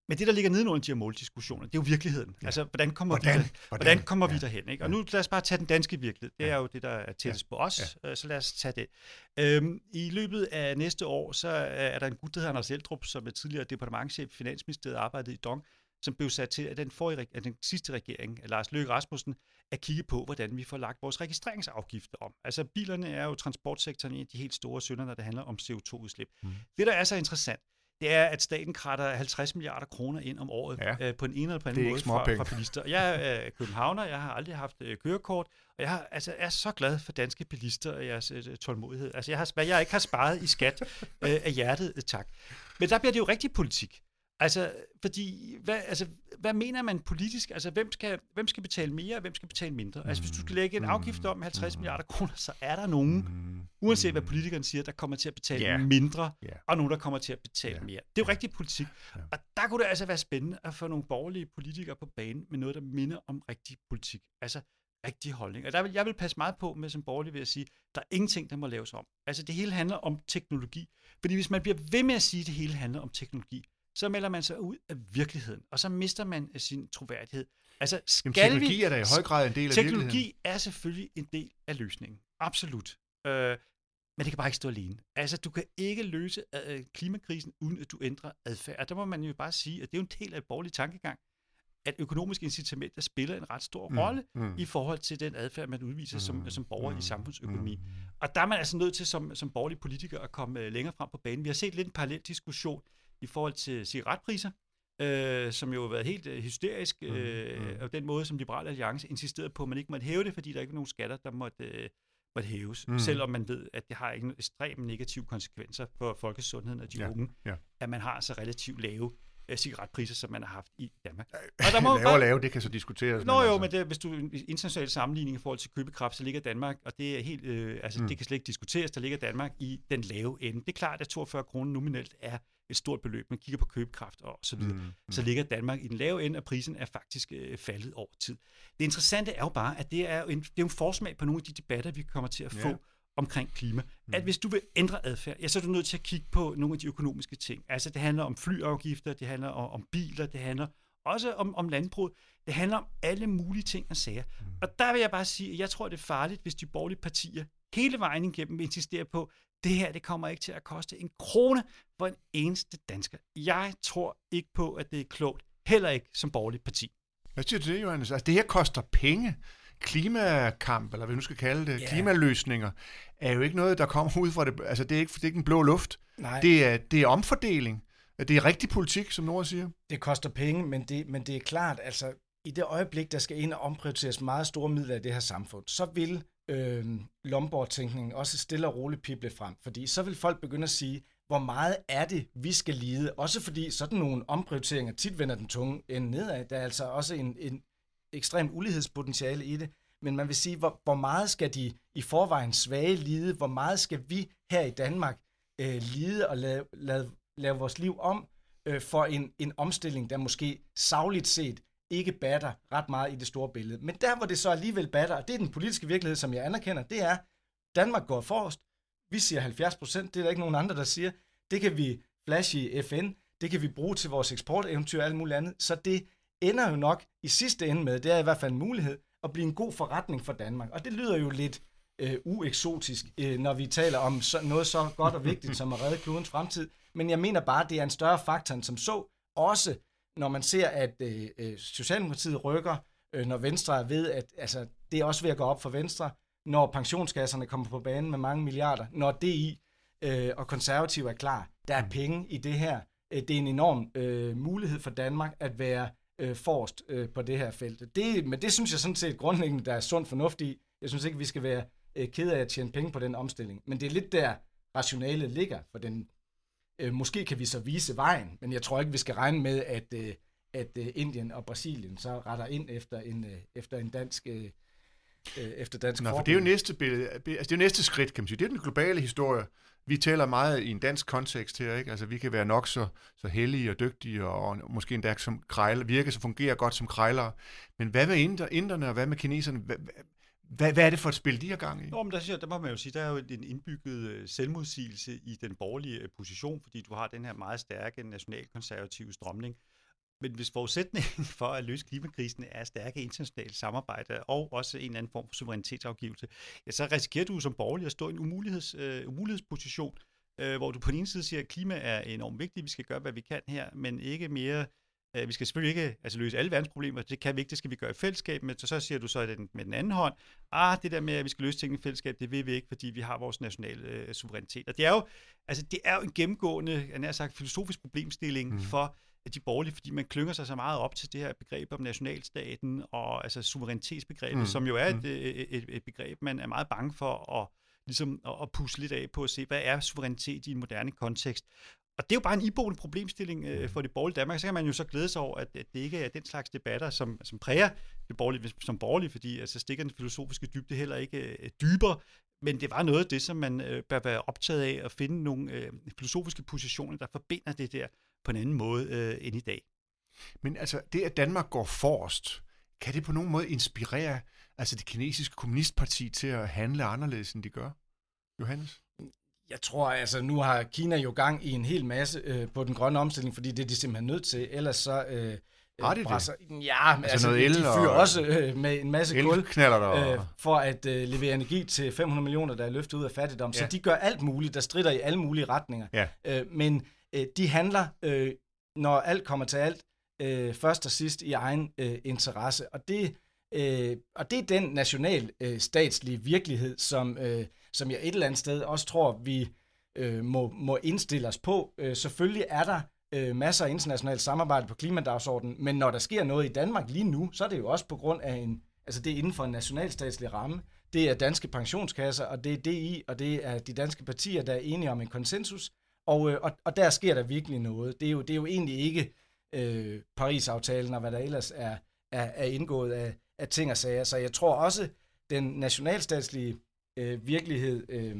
[SPEAKER 3] Men det, der ligger nedenunder de her måldiskussioner, det er jo virkeligheden. Ja. Altså, hvordan kommer, hvordan? Vi, der, hvordan? Hvordan kommer ja. vi derhen? Ikke? Og nu lad os bare tage den danske virkelighed. Det er jo det, der er tættest ja. på os, ja. Øh, så lad os tage det. Øhm, I løbet af næste år, så er der en gut, der hedder Anders Eldrup, som er tidligere departementchef i Finansministeriet, arbejdet i Dong, som blev sat til at den, forrige, at den sidste regering, Lars Løkke Rasmussen, at kigge på, hvordan vi får lagt vores registreringsafgifter om. Altså bilerne er jo transportsektoren en af de helt store synder, når det handler om CO2-udslip. Mm. Det, der er så interessant, det er, at staten kratter 50 milliarder kroner ind om året ja. øh, på en ene eller på anden måde fra, fra bilister. Jeg er øh, københavner, jeg har aldrig haft øh, kørekort, og jeg har, altså, er så glad for danske bilister og jeres øh, tålmodighed. Altså, jeg har, hvad jeg ikke har sparet i skat øh, af hjertet, øh, tak. Men der bliver det jo rigtig politik. Altså, fordi, hvad, altså, hvad mener man politisk? Altså, hvem skal, hvem skal betale mere, og hvem skal betale mindre? Altså, hvis du skal lægge en afgift om 50 milliarder kroner, så er der nogen, uanset hvad politikerne siger, der kommer til at betale
[SPEAKER 2] Ja.
[SPEAKER 3] mindre,
[SPEAKER 2] Ja.
[SPEAKER 3] og nogen, der kommer til at betale
[SPEAKER 2] Ja.
[SPEAKER 3] mere. Det er jo rigtig politik. Og der kunne det altså være spændende at få nogle borgerlige politikere på banen med noget, der minder om rigtig politik. Altså, rigtig holdning. Og der vil, jeg vil passe meget på med som borgerlig ved at sige, der er ingenting, der må laves om. Altså, det hele handler om teknologi. Fordi hvis man bliver ved med at sige, at det hele handler om teknologi, så melder man sig ud af virkeligheden, og så mister man øh, sin troværdighed. Altså, skal
[SPEAKER 2] Jamen, teknologi
[SPEAKER 3] vi...
[SPEAKER 2] er da i høj grad en del af virkeligheden.
[SPEAKER 3] Teknologi er selvfølgelig en del af løsningen. Absolut. Øh, men det kan bare ikke stå alene. Altså, du kan ikke løse øh, klimakrisen, uden at du ændrer adfærd. Og der må man jo bare sige, at det er jo en del af et borgerlig tankegang, at økonomiske incitamenter spiller en ret stor
[SPEAKER 2] Mm,
[SPEAKER 3] rolle
[SPEAKER 2] mm.
[SPEAKER 3] i forhold til den adfærd, man udviser som,
[SPEAKER 2] Mm,
[SPEAKER 3] som borger
[SPEAKER 2] mm,
[SPEAKER 3] i samfundsøkonomi.
[SPEAKER 2] mm.
[SPEAKER 3] Og der er man altså nødt til som, som borgerlig politiker at komme øh, længere frem på banen. Vi har set lidt en parallel diskussion i forhold til cigaretpriser, øh, som jo har været helt øh, hysterisk, øh,
[SPEAKER 2] mm.
[SPEAKER 3] og den måde, som Liberal Alliance insisterede på, at man ikke måtte hæve det, fordi der ikke er nogen skatter, der måtte, øh, måtte hæves.
[SPEAKER 2] Mm.
[SPEAKER 3] Mm. Selvom man ved, at det har ikke ekstremt negative konsekvenser for folkesundheden af de
[SPEAKER 2] Ja,
[SPEAKER 3] unge,
[SPEAKER 2] ja.
[SPEAKER 3] at man har så relativt lave øh, cigaretpriser, som man har haft i Danmark.
[SPEAKER 2] Og
[SPEAKER 3] der må
[SPEAKER 2] lave
[SPEAKER 3] bare-
[SPEAKER 2] og lave, det kan så diskuteres.
[SPEAKER 3] Nå jo,
[SPEAKER 2] altså-
[SPEAKER 3] men det, hvis du international sammenligning i forhold til købekraft, så ligger Danmark, og det er helt, øh, altså
[SPEAKER 2] Mm.
[SPEAKER 3] mm. det kan slet ikke diskuteres, der ligger Danmark i den lave ende. Det er klart, at 42 kroner nominelt er et stort beløb. Man kigger på købekraft og så videre.
[SPEAKER 2] Mm,
[SPEAKER 3] Mm. Så ligger Danmark i den lave ende, og prisen er faktisk øh, faldet over tid. Det interessante er jo bare, at det er jo en, det er en forsmag på nogle af de debatter, vi kommer til at få
[SPEAKER 2] Ja.
[SPEAKER 3] omkring klima. Mm. At hvis du vil ændre adfærd, ja, så er du nødt til at kigge på nogle af de økonomiske ting. Altså det handler om flyafgifter, det handler om, om biler, det handler også om, om landbrug. Det handler om alle mulige ting og sager. Mm. Og der vil jeg bare sige, at jeg tror, det er farligt, hvis de borgerlige partier hele vejen igennem insisterer på, det her det kommer ikke til at koste en krone for en eneste dansker. Jeg tror ikke på, at det er klogt, heller ikke som borgerligt parti.
[SPEAKER 2] Hvad siger du til det, Johannes? Altså, det her koster penge. Klimakamp, eller hvad vi nu skal kalde det,
[SPEAKER 4] Ja.
[SPEAKER 2] klimaløsninger, er jo ikke noget, der kommer ud fra det. Altså, det er ikke, det er ikke en blå luft.
[SPEAKER 4] Nej, det,
[SPEAKER 2] Det er, det er omfordeling. Det er rigtig politik, som Nora siger.
[SPEAKER 4] det koster penge, men det, men det er klart, altså i det øjeblik, der skal ind og omprioriteres meget store midler i det her samfund, så vil øh, Lombard-tænkningen også stille og roligt pible frem. Fordi så vil folk begynde at sige, hvor meget er det, vi skal lide? Også fordi sådan nogle omprioriteringer tit vender den tunge ende nedad. Der er altså også en, en ekstrem ulighedspotentiale i det. Men man vil sige, hvor, hvor meget skal de i forvejen svage lide? Hvor meget skal vi her i Danmark øh, lide og lave, lave, lave vores liv om øh, for en, en omstilling, der måske savligt set ikke batter ret meget i det store billede. Men der, hvor det så alligevel batter, og det er den politiske virkelighed, som jeg anerkender, det er, Danmark går forrest. Vi siger 70 procent, det er der ikke nogen andre, der siger. Det kan vi flashe i FN, det kan vi bruge til vores eksporteventyr og alt muligt andet. Så det ender jo nok i sidste ende med, det er i hvert fald en mulighed, at blive en god forretning for Danmark. Og det lyder jo lidt øh, ueksotisk, øh, når vi taler om så, noget så godt og vigtigt som at redde klodens fremtid. Men jeg mener bare, at det er en større faktor end som så. Også når man ser, at øh, øh, Socialdemokratiet rykker, øh, når Venstre er ved, at altså, det er også ved at gå op for Venstre, når pensionskasserne kommer på banen med mange milliarder, når DI øh, og konservative er klar. Der er penge i det her. Øh, det er en enorm øh, mulighed for Danmark at være øh, forrest øh, på det her felt. Det, men det synes jeg sådan set grundlæggende, der er sund fornuft i. Jeg synes ikke, vi skal være øh, ked af at tjene penge på den omstilling. Men det er lidt der, rationalet ligger, for den, øh, måske kan vi så vise vejen, men jeg tror ikke, vi skal regne med, at, øh, at øh, Indien og Brasilien så retter ind efter en, øh, efter en dansk, øh, øh, efter dansk
[SPEAKER 2] Nå, for det er jo næste billede, altså det er jo næste skridt, kan man sige. Det er den globale historie. Vi taler meget i en dansk kontekst her, ikke? Altså, vi kan være nok så, så heldige og dygtige, og, og måske endda som krejler, virke så fungerer godt som krejlere. Men hvad med inder, inderne, og hvad med kineserne? Hvad, hvad, hvad er det for et spil, de har gang i?
[SPEAKER 3] Nå, men der, siger, der må man jo sige, der er jo en indbygget øh, selvmodsigelse i den borgerlige øh, position, fordi du har den her meget stærke nationalkonservative strømning. Men hvis forudsætningen for at løse klimakrisen er stærke internationale samarbejde og også en eller anden form for suverænitetsafgivelse, ja, så risikerer du som borgerlig at stå i en umuligheds, øh, umulighedsposition, øh, hvor du på den ene side siger, at klima er enormt vigtigt, vi skal gøre, hvad vi kan her, men ikke mere Øh, Vi skal selvfølgelig ikke altså, løse alle verdens problemer, det kan vi ikke, det skal vi gøre i fællesskab, men så, så siger du så den, med den anden hånd, ah, det der med, at vi skal løse tingene i fællesskab, det vil vi ikke, fordi vi har vores nationale øh, suverænitet. Og det er jo, altså, det er jo en gennemgående, jeg nær sagt, filosofisk problemstilling mm. for de borgerlige, fordi man klynger sig så meget op til det her begreb om nationalstaten og altså suverænitetsbegrebet,
[SPEAKER 2] Mm.
[SPEAKER 3] som jo er
[SPEAKER 2] Mm.
[SPEAKER 3] et, et, et, et begreb, man er meget bange for at ligesom at, at pusle lidt af på at se, hvad er suverænitet i en moderne kontekst. Og det er jo bare en iboende problemstilling øh, for det borgerlige Danmark. Så kan man jo så glæde sig over, at, at det ikke er den slags debatter, som, som præger det borgerlige som borgerlige, fordi altså, stikker den filosofiske dybde heller ikke øh, dybere. Men det var noget af det, som man øh, bør være optaget af, at finde nogle øh, filosofiske positioner, der forbinder det der på en anden måde øh, end i dag.
[SPEAKER 2] Men altså, det at Danmark går forrest, kan det på nogen måde inspirere altså det kinesiske kommunistparti til at handle anderledes, end de gør? Johannes?
[SPEAKER 4] Jeg tror, altså nu har Kina jo gang i en hel masse øh, på den grønne omstilling, fordi det er de simpelthen nødt til. Ellers så... Øh,
[SPEAKER 2] har de
[SPEAKER 4] brasser,
[SPEAKER 2] det?
[SPEAKER 4] Ja, altså, altså noget el de fyrer og også øh, med en masse kul øh, for at øh, levere energi til 500 millioner, der er løftet ud af fattigdom. Ja. Så de gør alt muligt, der strider i alle mulige retninger.
[SPEAKER 2] Ja.
[SPEAKER 4] Øh, men øh, de handler, øh, når alt kommer til alt, øh, først og sidst i egen øh, interesse. Og det, øh, og det er den national øh, statslige virkelighed, som, øh, som jeg et eller andet sted også tror, vi øh, må, må indstille os på. Øh, selvfølgelig er der øh, masser af internationalt samarbejde på klimadagsordenen, men når der sker noget i Danmark lige nu, så er det jo også på grund af en, altså det er inden for en nationalstatslig ramme. Det er danske pensionskasser, og det er DI, og det er de danske partier, der er enige om en konsensus, og, øh, og, og der sker der virkelig noget. Det er jo, det er jo egentlig ikke øh, Paris-aftalen og hvad der ellers er, er, er indgået af, af ting og sager. Så jeg tror også, den nationalstatslige øh, virkelighed øh,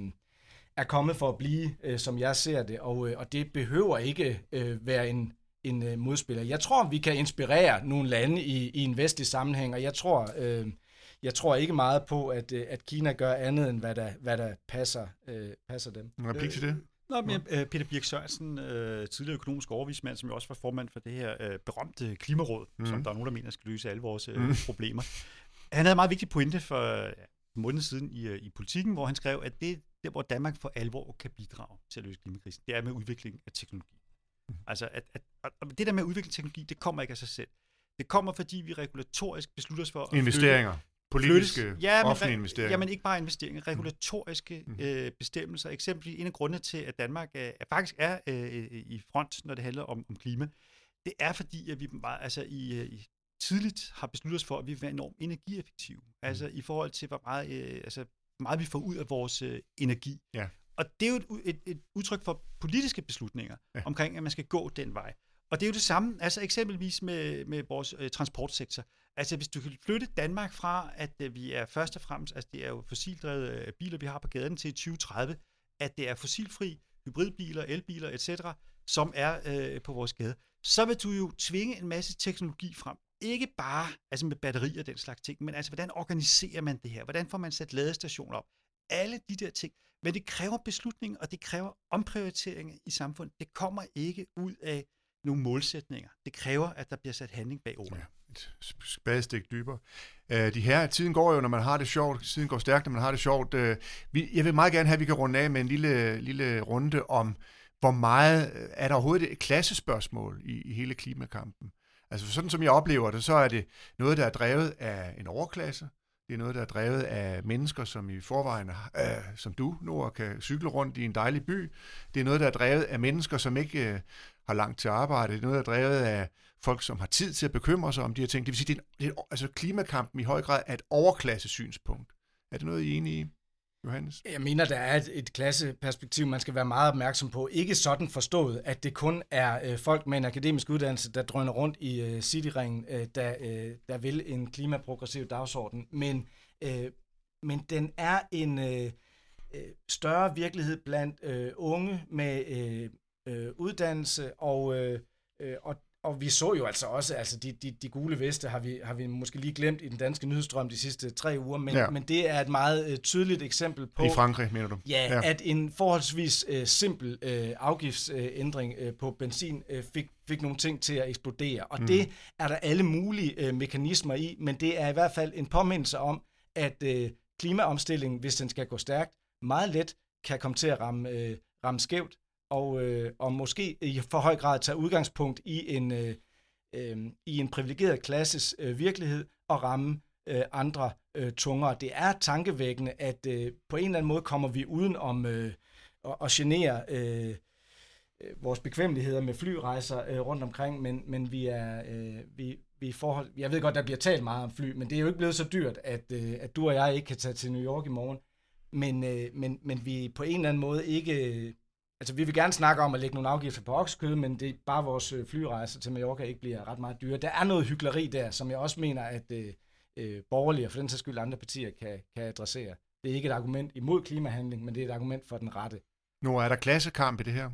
[SPEAKER 4] er kommet for at blive, øh, som jeg ser det, og, øh, og det behøver ikke øh, være en, en øh, modspiller. Jeg tror, vi kan inspirere nogle lande i, i en vestlig sammenhæng, og jeg tror, øh, jeg tror ikke meget på, at, øh, at Kina gør andet, end hvad der, hvad der passer, øh, passer dem.
[SPEAKER 2] En replik til det?
[SPEAKER 3] Nå, men uh, Peter Birk Sørensen, uh, tidligere økonomisk overvismand, som jo også var formand for det her uh, berømte klimaråd, mm. som der er nogen, der mener skal løse alle vores uh, mm. problemer. Han havde en meget vigtig pointe for måneder siden i, uh, i politikken, hvor han skrev, at det, der, hvor Danmark for alvor kan bidrage til at løse klimakrisen, det er med udvikling af teknologi. Mm. Altså, at, at, at, det der med at udvikle teknologi, det kommer ikke af sig selv. Det kommer, fordi vi regulatorisk beslutter os for at
[SPEAKER 2] Investeringer. Flytte, politiske, flyttes, ja, men, offentlige investeringer.
[SPEAKER 3] Jamen ikke bare investeringer, regulatoriske mm. øh, bestemmelser. Eksempelvis en af grundene til, at Danmark er, er faktisk er øh, i front, når det handler om, om klima, det er fordi, at vi meget, altså i, øh, i tidligt har besluttet os for, at vi vil være enormt energieffektive. Mm. Altså i forhold til, hvor meget, øh, altså, meget vi får ud af vores øh, energi.
[SPEAKER 2] Ja.
[SPEAKER 3] Og det er jo et, et, et udtryk for politiske beslutninger ja. omkring, at man skal gå den vej. Og det er jo det samme, altså eksempelvis med, med vores øh, transportsektor. Altså hvis du kan flytte Danmark fra, at øh, vi er først og fremmest, altså det er jo fossildrevede øh, biler, vi har på gaden til 2030, at det er fossilfri hybridbiler, elbiler etc., som er øh, på vores gade, så vil du jo tvinge en masse teknologi frem. Ikke bare altså med batterier og den slags ting, men altså hvordan organiserer man det her? Hvordan får man sat ladestationer op? Alle de der ting. Men det kræver beslutning, og det kræver omprioritering i samfundet. Det kommer ikke ud af nogle målsætninger. Det kræver, at der bliver sat handling bag ordene. Ja
[SPEAKER 2] et spadestik dybere. Uh, de her, tiden går jo, når man har det sjovt. Tiden går stærkt, når man har det sjovt. Uh, vi, jeg vil meget gerne have, at vi kan runde af med en lille, lille runde om, hvor meget øh, er der overhovedet et klassespørgsmål i, i hele klimakampen. Altså sådan som jeg oplever det, så er det noget, der er drevet af en overklasse. Det er noget, der er drevet af mennesker, som i forvejen, øh, som du, nu, kan cykle rundt i en dejlig by. Det er noget, der er drevet af mennesker, som ikke øh, har langt til arbejde. Det er noget, der er drevet af folk, som har tid til at bekymre sig om de her ting. Det vil sige, at det er, altså klimakampen i høj grad er et overklasse synspunkt. Er det noget, I er enige i? Johannes?
[SPEAKER 4] Jeg mener, der er et, et klasseperspektiv, man skal være meget opmærksom på. Ikke sådan forstået, at det kun er øh, folk med en akademisk uddannelse, der drøner rundt i øh, cityringen, øh, der, øh, der vil en klimaprogressiv dagsorden. Men, øh, men den er en øh, øh større virkelighed blandt øh, unge med øh, øh, uddannelse, og, øh, øh og og vi så jo altså også, altså de, de, de gule veste har vi, har vi måske lige glemt i den danske nyhedsstrøm de sidste tre uger, men, ja. men det er et meget uh, tydeligt eksempel på...
[SPEAKER 2] I Frankrig, mener du?
[SPEAKER 4] Ja, ja. at en forholdsvis uh, simpel uh, afgiftsændring uh, på benzin uh, fik, fik nogle ting til at eksplodere. Og mm. det er der alle mulige uh, mekanismer i, men det er i hvert fald en påmindelse om, at uh, klimaomstillingen, hvis den skal gå stærkt, meget let kan komme til at ramme, uh, ramme skævt og, øh, og måske i for høj grad tage udgangspunkt i en, øh, øh, i en privilegeret klasses øh, virkelighed og ramme øh, andre øh, tungere. Det er tankevækkende, at øh, på en eller anden måde kommer vi uden om øh, at, at genere øh, øh vores bekvemmeligheder med flyrejser øh, rundt omkring, men, men vi er øh, vi, vi i forhold, jeg ved godt, der bliver talt meget om fly, men det er jo ikke blevet så dyrt, at, øh, at du og jeg ikke kan tage til New York i morgen, men, øh, men, men vi på en eller anden måde ikke altså vi vil gerne snakke om at lægge nogle afgifter på oksekød, men det er bare vores øh, flyrejser til Mallorca ikke bliver ret meget dyre. Der er noget hyggeleri der, som jeg også mener, at øh, øh, borgerlige og for den sags skyld andre partier kan, kan adressere. Det er ikke et argument imod klimahandling, men det er et argument for den rette.
[SPEAKER 2] Nu er der klassekamp i det her.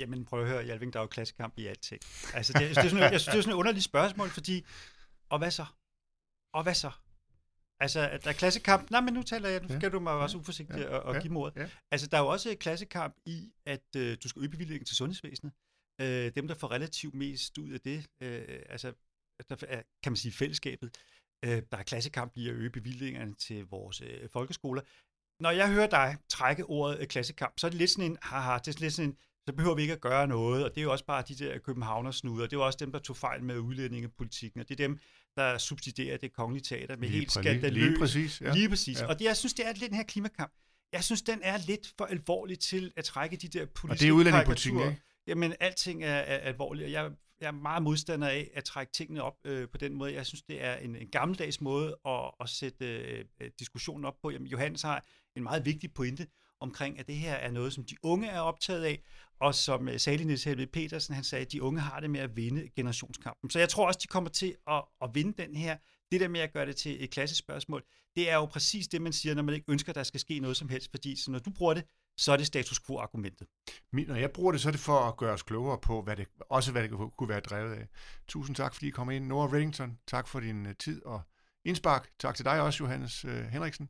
[SPEAKER 3] Jamen prøv at høre, Jalving, der er jo klassekamp i alting. Altså, det, det er sådan, jeg synes, det er sådan et underligt spørgsmål, fordi, og hvad så? Og hvad så? Altså, der er klassekamp. Nej, men nu taler jeg, nu skal ja, du mig ja, også uforsigtigt ja, og, ja, give mordet. Ja. Altså, der er jo også klassekamp i, at øh, du skal øge bevillingen til sundhedsvæsenet. Øh, dem, der får relativt mest ud af det, øh, altså, der er, kan man sige, fællesskabet. Øh, der er klassekamp i at øge bevillingerne til vores øh, folkeskoler. Når jeg hører dig trække ordet øh, klassekamp, så er det lidt sådan en, haha, det er lidt sådan en, så behøver vi ikke at gøre noget, og det er jo også bare de der københavnersnuder, det er jo også dem, der tog fejl med udlændingepolitikken, og det er dem, der subsidierer det kongelige teater med lige helt skandaløst.
[SPEAKER 2] Lige præcis.
[SPEAKER 3] Ja. Lige præcis. Ja. Og det, jeg synes, det er lidt den her klimakamp. Jeg synes, den er lidt for alvorlig til at trække de der politiske
[SPEAKER 2] Og det er udlændingepolitikken, ikke?
[SPEAKER 3] Jamen, alting er, er alvorligt, og jeg, jeg er meget modstander af at trække tingene op øh, på den måde. Jeg synes, det er en, en gammeldags måde at, at sætte øh, diskussionen op på. Jamen, Johannes har en meget vigtig pointe omkring, at det her er noget, som de unge er optaget af, og som øh, Sali Niels Helve Petersen, han sagde, at de unge har det med at vinde generationskampen. Så jeg tror også, de kommer til at, at vinde den her. Det der med at gøre det til et klassespørgsmål, det er jo præcis det, man siger, når man ikke ønsker, at der skal ske noget som helst, fordi så når du bruger det, så er det status quo-argumentet.
[SPEAKER 2] Når jeg bruger det, så er det for at gøre os klogere på, hvad det, også hvad det kunne være drevet af. Tusind tak, fordi I kom ind. Nora Reddington, tak for din øh, tid og indspark. Tak til dig også, Johannes øh, Henriksen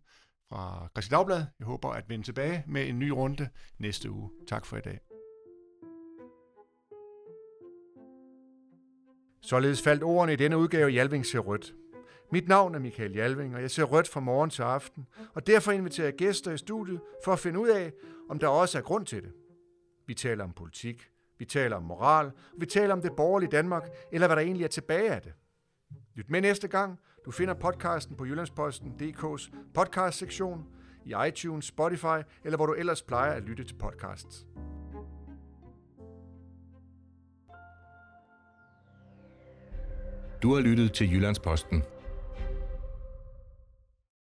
[SPEAKER 2] fra Christi Dagblad. Jeg håber at vende tilbage med en ny runde næste uge. Tak for i dag. Således faldt ordene i denne udgave Jalving ser rødt. Mit navn er Michael Jalving, og jeg ser rødt fra morgen til aften, og derfor inviterer jeg gæster i studiet for at finde ud af, om der også er grund til det. Vi taler om politik, vi taler om moral, vi taler om det borgerlige Danmark, eller hvad der egentlig er tilbage af det. Lyt med næste gang. Du finder podcasten på Jyllandsposten.dk's podcast-sektion, i iTunes, Spotify, eller hvor du ellers plejer at lytte til podcasts.
[SPEAKER 1] Du har lyttet til Jyllandsposten